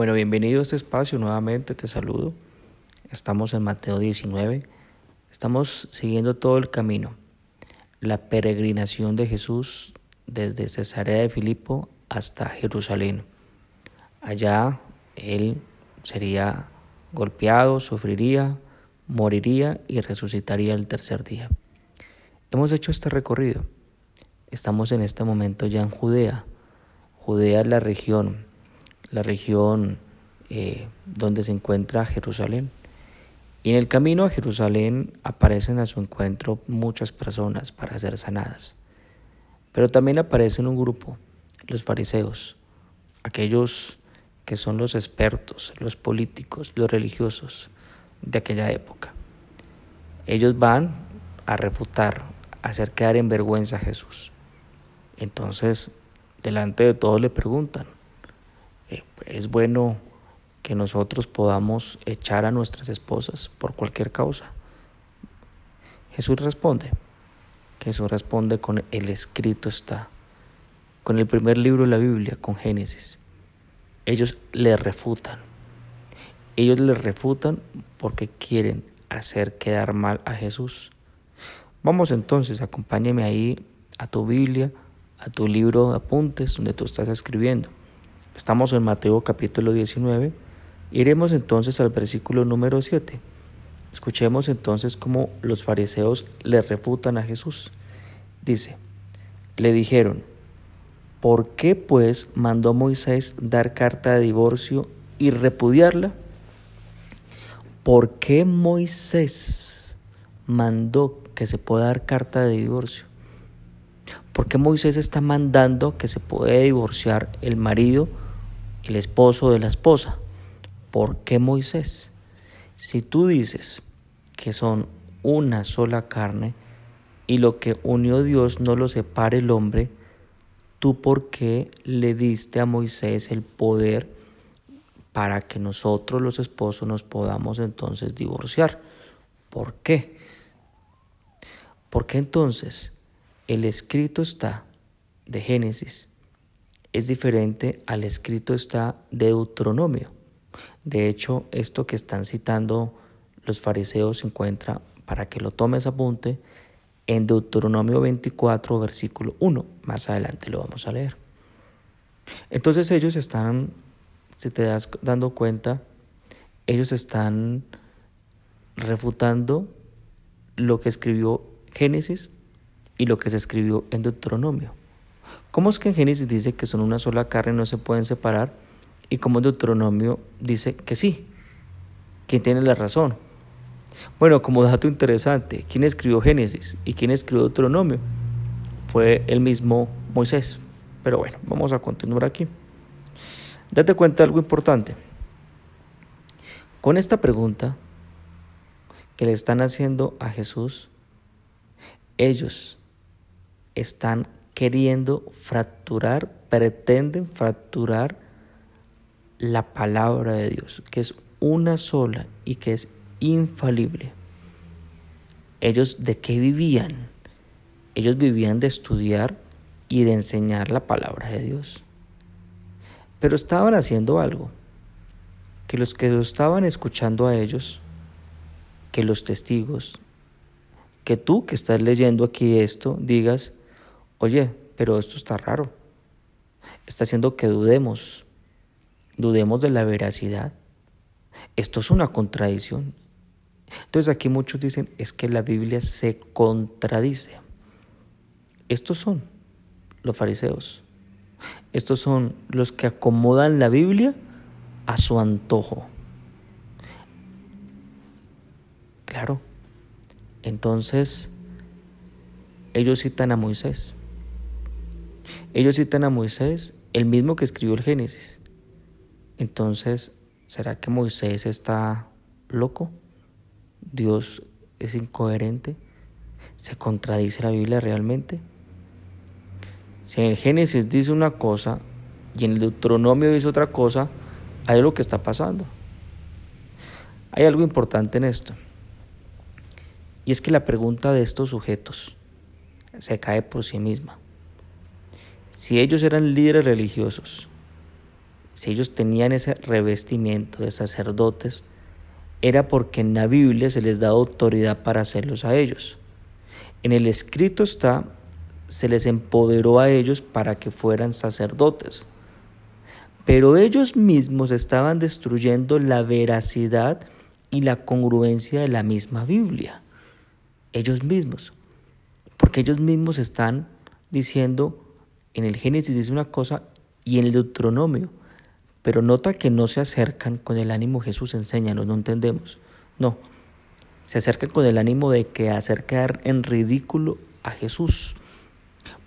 Bueno, bienvenido a este espacio nuevamente, te saludo. Estamos en Mateo 19, estamos siguiendo todo el camino, la peregrinación de Jesús desde Cesarea de Filipo hasta Jerusalén. Allá él sería golpeado, sufriría, moriría y resucitaría el tercer día. Hemos hecho este recorrido. Estamos en este momento ya en Judea. Judea es la región, la región eh, donde se encuentra Jerusalén. Y en el camino a Jerusalén aparecen a su encuentro muchas personas para ser sanadas. Pero también aparecen un grupo, los fariseos, aquellos que son los expertos, los políticos, los religiosos de aquella época. Ellos van a refutar, a hacer quedar en vergüenza a Jesús. Entonces, delante de todos le preguntan, ¿es bueno que nosotros podamos echar a nuestras esposas por cualquier causa? Jesús responde, Jesús responde con el escrito está, con el primer libro de la Biblia, con Génesis. Ellos le refutan. Ellos le refutan porque quieren hacer quedar mal a Jesús. Vamos entonces, acompáñeme ahí a tu Biblia, a tu libro de apuntes donde tú estás escribiendo. Estamos en Mateo capítulo 19. Iremos entonces al versículo número 7. Escuchemos entonces cómo los fariseos le refutan a Jesús. Dice, le dijeron, ¿por qué pues mandó Moisés dar carta de divorcio y repudiarla? ¿Por qué Moisés mandó que se pueda dar carta de divorcio? ¿Por qué Moisés está mandando que se puede divorciar el marido, el esposo de la esposa? ¿Por qué Moisés? Si tú dices que son una sola carne y lo que unió Dios no lo separe el hombre, ¿tú por qué le diste a Moisés el poder para que nosotros los esposos nos podamos entonces divorciar? ¿Por qué? Porque entonces el escrito está de Génesis es diferente al escrito está de Deuteronomio. De hecho, esto que están citando los fariseos se encuentra, para que lo tomes apunte, en Deuteronomio 24, versículo 1. Más adelante lo vamos a leer. Entonces ellos están, si te das dando cuenta, ellos están refutando lo que escribió Génesis y lo que se escribió en Deuteronomio. ¿Cómo es que en Génesis dice que son una sola carne y no se pueden separar? Y como en Deuteronomio dice que sí. ¿Quién tiene la razón? Bueno, como dato interesante, ¿quién escribió Génesis y quién escribió Deuteronomio? Fue el mismo Moisés. Pero bueno, vamos a continuar aquí. Date cuenta de algo importante. Con esta pregunta que le están haciendo a Jesús, ellos están queriendo fracturar, pretenden fracturar la palabra de Dios, que es una sola y que es infalible. ¿Ellos de qué vivían? Ellos vivían de estudiar y de enseñar la palabra de Dios. Pero estaban haciendo algo, que los que lo estaban escuchando a ellos, que los testigos, que tú que estás leyendo aquí esto, digas, oye, pero esto está raro. Está haciendo que dudemos, dudemos de la veracidad. Esto es una contradicción. Entonces aquí muchos dicen, es que la Biblia se contradice. Estos son los fariseos. Estos son los que acomodan la Biblia a su antojo. Claro. Entonces, ellos citan a Moisés. Ellos citan a Moisés, el mismo que escribió el Génesis. Entonces, ¿será que Moisés está loco? Dios es incoherente? ¿Se contradice la Biblia realmente? Si en el Génesis dice una cosa y en el Deuteronomio dice otra cosa, hay algo que está pasando. Hay algo importante en esto. Y es que la pregunta de estos sujetos se cae por sí misma. Si ellos eran líderes religiosos, si ellos tenían ese revestimiento de sacerdotes, era porque en la Biblia se les da autoridad para hacerlos a ellos. En el escrito está, se les empoderó a ellos para que fueran sacerdotes. Pero ellos mismos estaban destruyendo la veracidad y la congruencia de la misma Biblia. Ellos mismos. Porque ellos mismos están diciendo, en el Génesis dice una cosa y en el Deuteronomio pero nota que no se acercan con el ánimo Jesús, enséñanos, no entendemos. No, se acercan con el ánimo de que hacer quedar en ridículo a Jesús.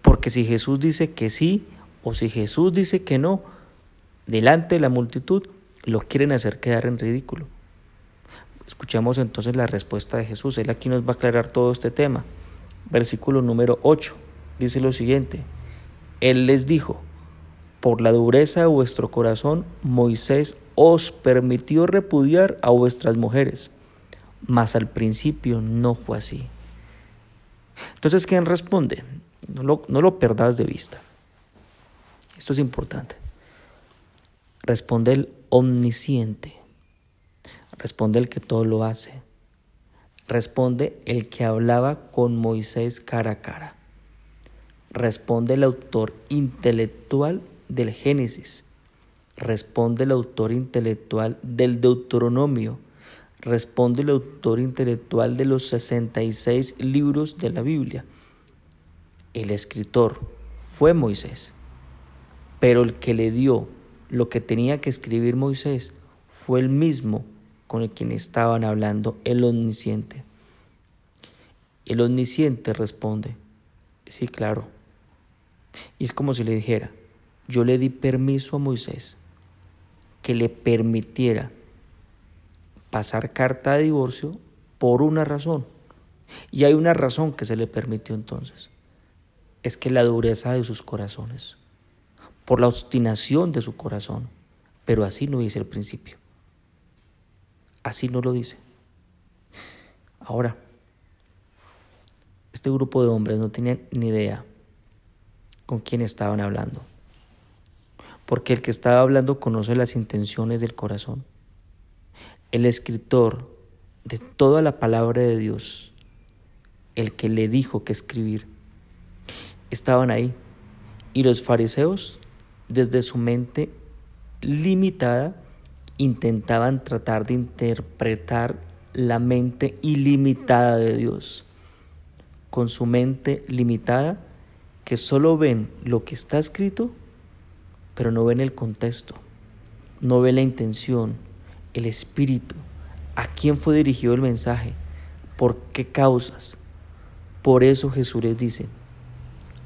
Porque si Jesús dice que sí o si Jesús dice que no, delante de la multitud, lo quieren hacer quedar en ridículo. Escuchemos entonces la respuesta de Jesús. Él aquí nos va a aclarar todo este tema. Versículo número 8 dice lo siguiente. Él les dijo, por la dureza de vuestro corazón, Moisés os permitió repudiar a vuestras mujeres, mas al principio no fue así. Entonces, ¿quién responde? No lo, no lo de vista. Esto es importante. Responde el omnisciente. Responde el que todo lo hace. Responde el que hablaba con Moisés cara a cara. Responde el autor intelectual del Génesis, responde el autor intelectual del Deuteronomio, responde el autor intelectual de los 66 libros de la Biblia. El escritor fue Moisés, pero el que le dio lo que tenía que escribir Moisés fue el mismo con el quien estaban hablando el omnisciente. El omnisciente responde, sí, claro. Y es como si le dijera, yo le di permiso a Moisés que le permitiera pasar carta de divorcio por una razón. Y hay una razón que se le permitió entonces. Es que la dureza de sus corazones, por la obstinación de su corazón, pero así no dice el principio. Así no lo dice. Ahora, este grupo de hombres no tenían ni idea con quién estaban hablando porque el que estaba hablando conoce las intenciones del corazón. El escritor de toda la palabra de Dios, el que le dijo que escribir, estaban ahí. Y los fariseos, desde su mente limitada, intentaban tratar de interpretar la mente ilimitada de Dios. Con su mente limitada, que solo ven lo que está escrito pero no ven el contexto, no ven la intención, el espíritu, a quién fue dirigido el mensaje, por qué causas. Por eso Jesús les dice,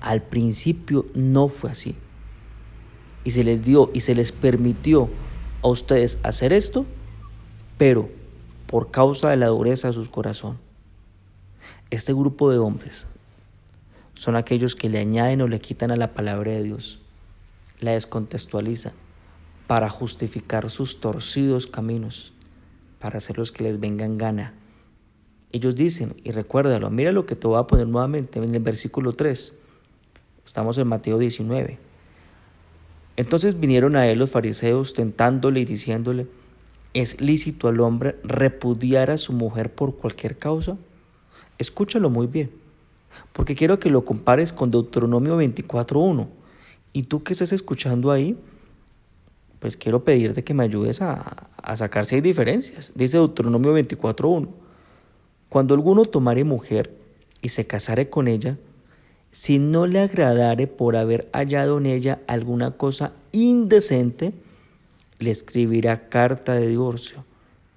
al principio no fue así. Y se les dio y se les permitió a ustedes hacer esto, pero por causa de la dureza de su corazón. Este grupo de hombres son aquellos que le añaden o le quitan a la palabra de Dios la descontextualizan para justificar sus torcidos caminos, para hacer los que les vengan gana. Ellos dicen, y recuérdalo, mira lo que te voy a poner nuevamente en el versículo 3. Estamos en Mateo 19. Entonces vinieron a él los fariseos tentándole y diciéndole, ¿es lícito al hombre repudiar a su mujer por cualquier causa? Escúchalo muy bien, porque quiero que lo compares con Deuteronomio 24.1 y tú que estás escuchando ahí, pues quiero pedirte que me ayudes a, a sacar seis diferencias. Dice Deuteronomio 24.1. Cuando alguno tomare mujer y se casare con ella, si no le agradare por haber hallado en ella alguna cosa indecente, le escribirá carta de divorcio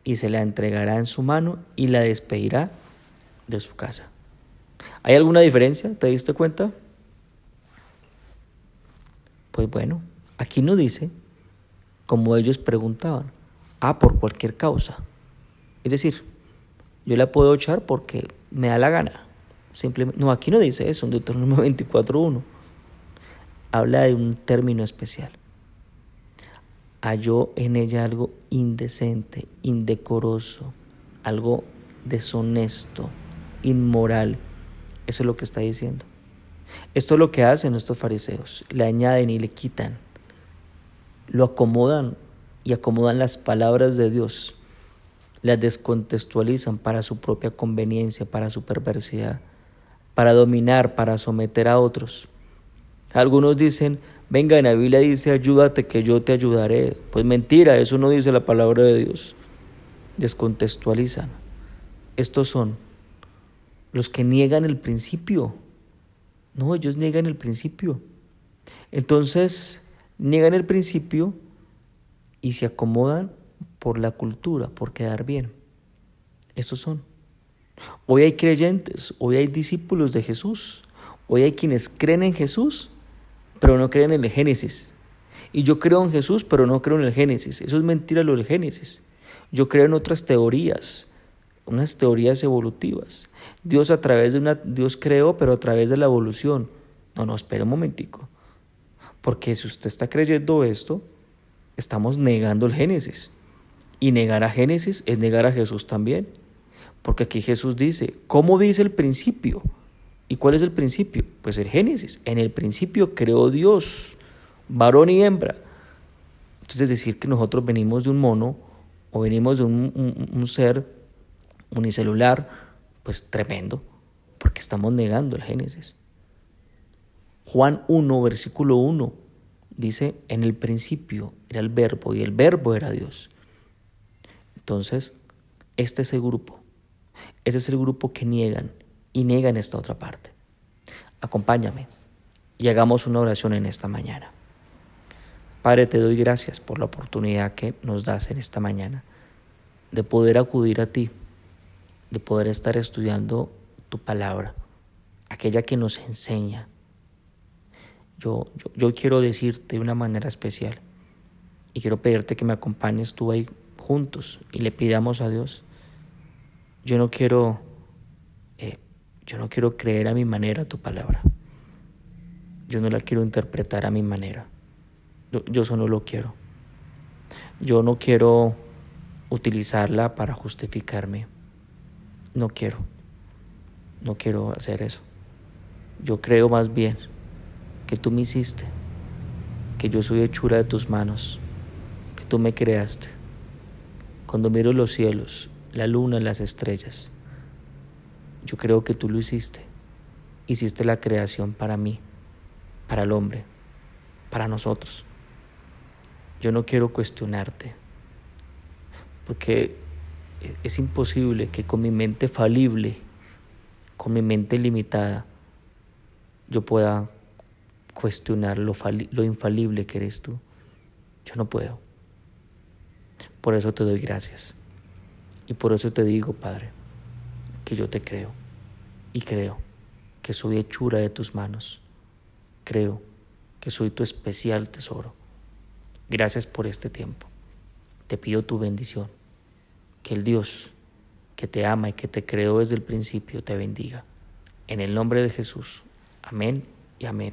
y se la entregará en su mano y la despedirá de su casa. ¿Hay alguna diferencia? ¿Te diste cuenta? Pues bueno, aquí no dice, como ellos preguntaban, ah, por cualquier causa. Es decir, yo la puedo echar porque me da la gana. Simplemente, no, aquí no dice eso, en Deuteronomio 24.1. Habla de un término especial. Halló en ella algo indecente, indecoroso, algo deshonesto, inmoral. Eso es lo que está diciendo. Esto es lo que hacen estos fariseos, le añaden y le quitan lo acomodan y acomodan las palabras de Dios, las descontextualizan para su propia conveniencia, para su perversidad, para dominar, para someter a otros. Algunos dicen, venga, en la Biblia dice, ayúdate que yo te ayudaré. Pues mentira, eso no dice la palabra de Dios. Descontextualizan. Estos son los que niegan el principio. No, ellos niegan el principio. Entonces, niegan el principio y se acomodan por la cultura, por quedar bien. Esos son. Hoy hay creyentes, hoy hay discípulos de Jesús, hoy hay quienes creen en Jesús, pero no creen en el Génesis. Y yo creo en Jesús, pero no creo en el Génesis. Eso es mentira lo del Génesis. Yo creo en otras teorías, unas teorías evolutivas. Dios a través de una Dios creó, pero a través de la evolución. No, no, espere un momentico. Porque si usted está creyendo esto, estamos negando el Génesis. Y negar a Génesis es negar a Jesús también. Porque aquí Jesús dice, ¿cómo dice el principio? ¿Y cuál es el principio? Pues el Génesis. En el principio creó Dios, varón y hembra. Entonces decir que nosotros venimos de un mono o venimos de un, un ser unicelular, pues tremendo, porque estamos negando el Génesis. Juan 1, versículo 1, dice, en el principio era el verbo y el verbo era Dios. Entonces, este es el grupo. Ese es el grupo que niegan y niegan esta otra parte. Acompáñame y hagamos una oración en esta mañana. Padre, te doy gracias por la oportunidad que nos das en esta mañana de poder acudir a ti, de poder estar estudiando tu palabra, aquella que nos enseña, yo, yo, quiero decirte de una manera especial y quiero pedirte que me acompañes tú ahí juntos y le pidamos a Dios. Yo no quiero, eh, yo no quiero creer a mi manera tu palabra. Yo no la quiero interpretar a mi manera. Yo, yo eso no lo quiero. Yo no quiero utilizarla para justificarme. No quiero. No quiero hacer eso. Yo creo más bien que tú me hiciste, que yo soy hechura de tus manos, que tú me creaste. Cuando miro los cielos, la luna, las estrellas, yo creo que tú lo hiciste. Hiciste la creación para mí, para el hombre, para nosotros. Yo no quiero cuestionarte, porque es imposible que con mi mente falible, con mi mente limitada, yo pueda cuestionar lo, lo infalible que eres tú. Yo no puedo. Por eso te doy gracias. Y por eso te digo, Padre, que yo te creo. Y creo que soy hechura de tus manos. Creo que soy tu especial tesoro. Gracias por este tiempo. Te pido tu bendición. Que el Dios que te ama y que te creó desde el principio te bendiga. En el nombre de Jesús. Amén y amén.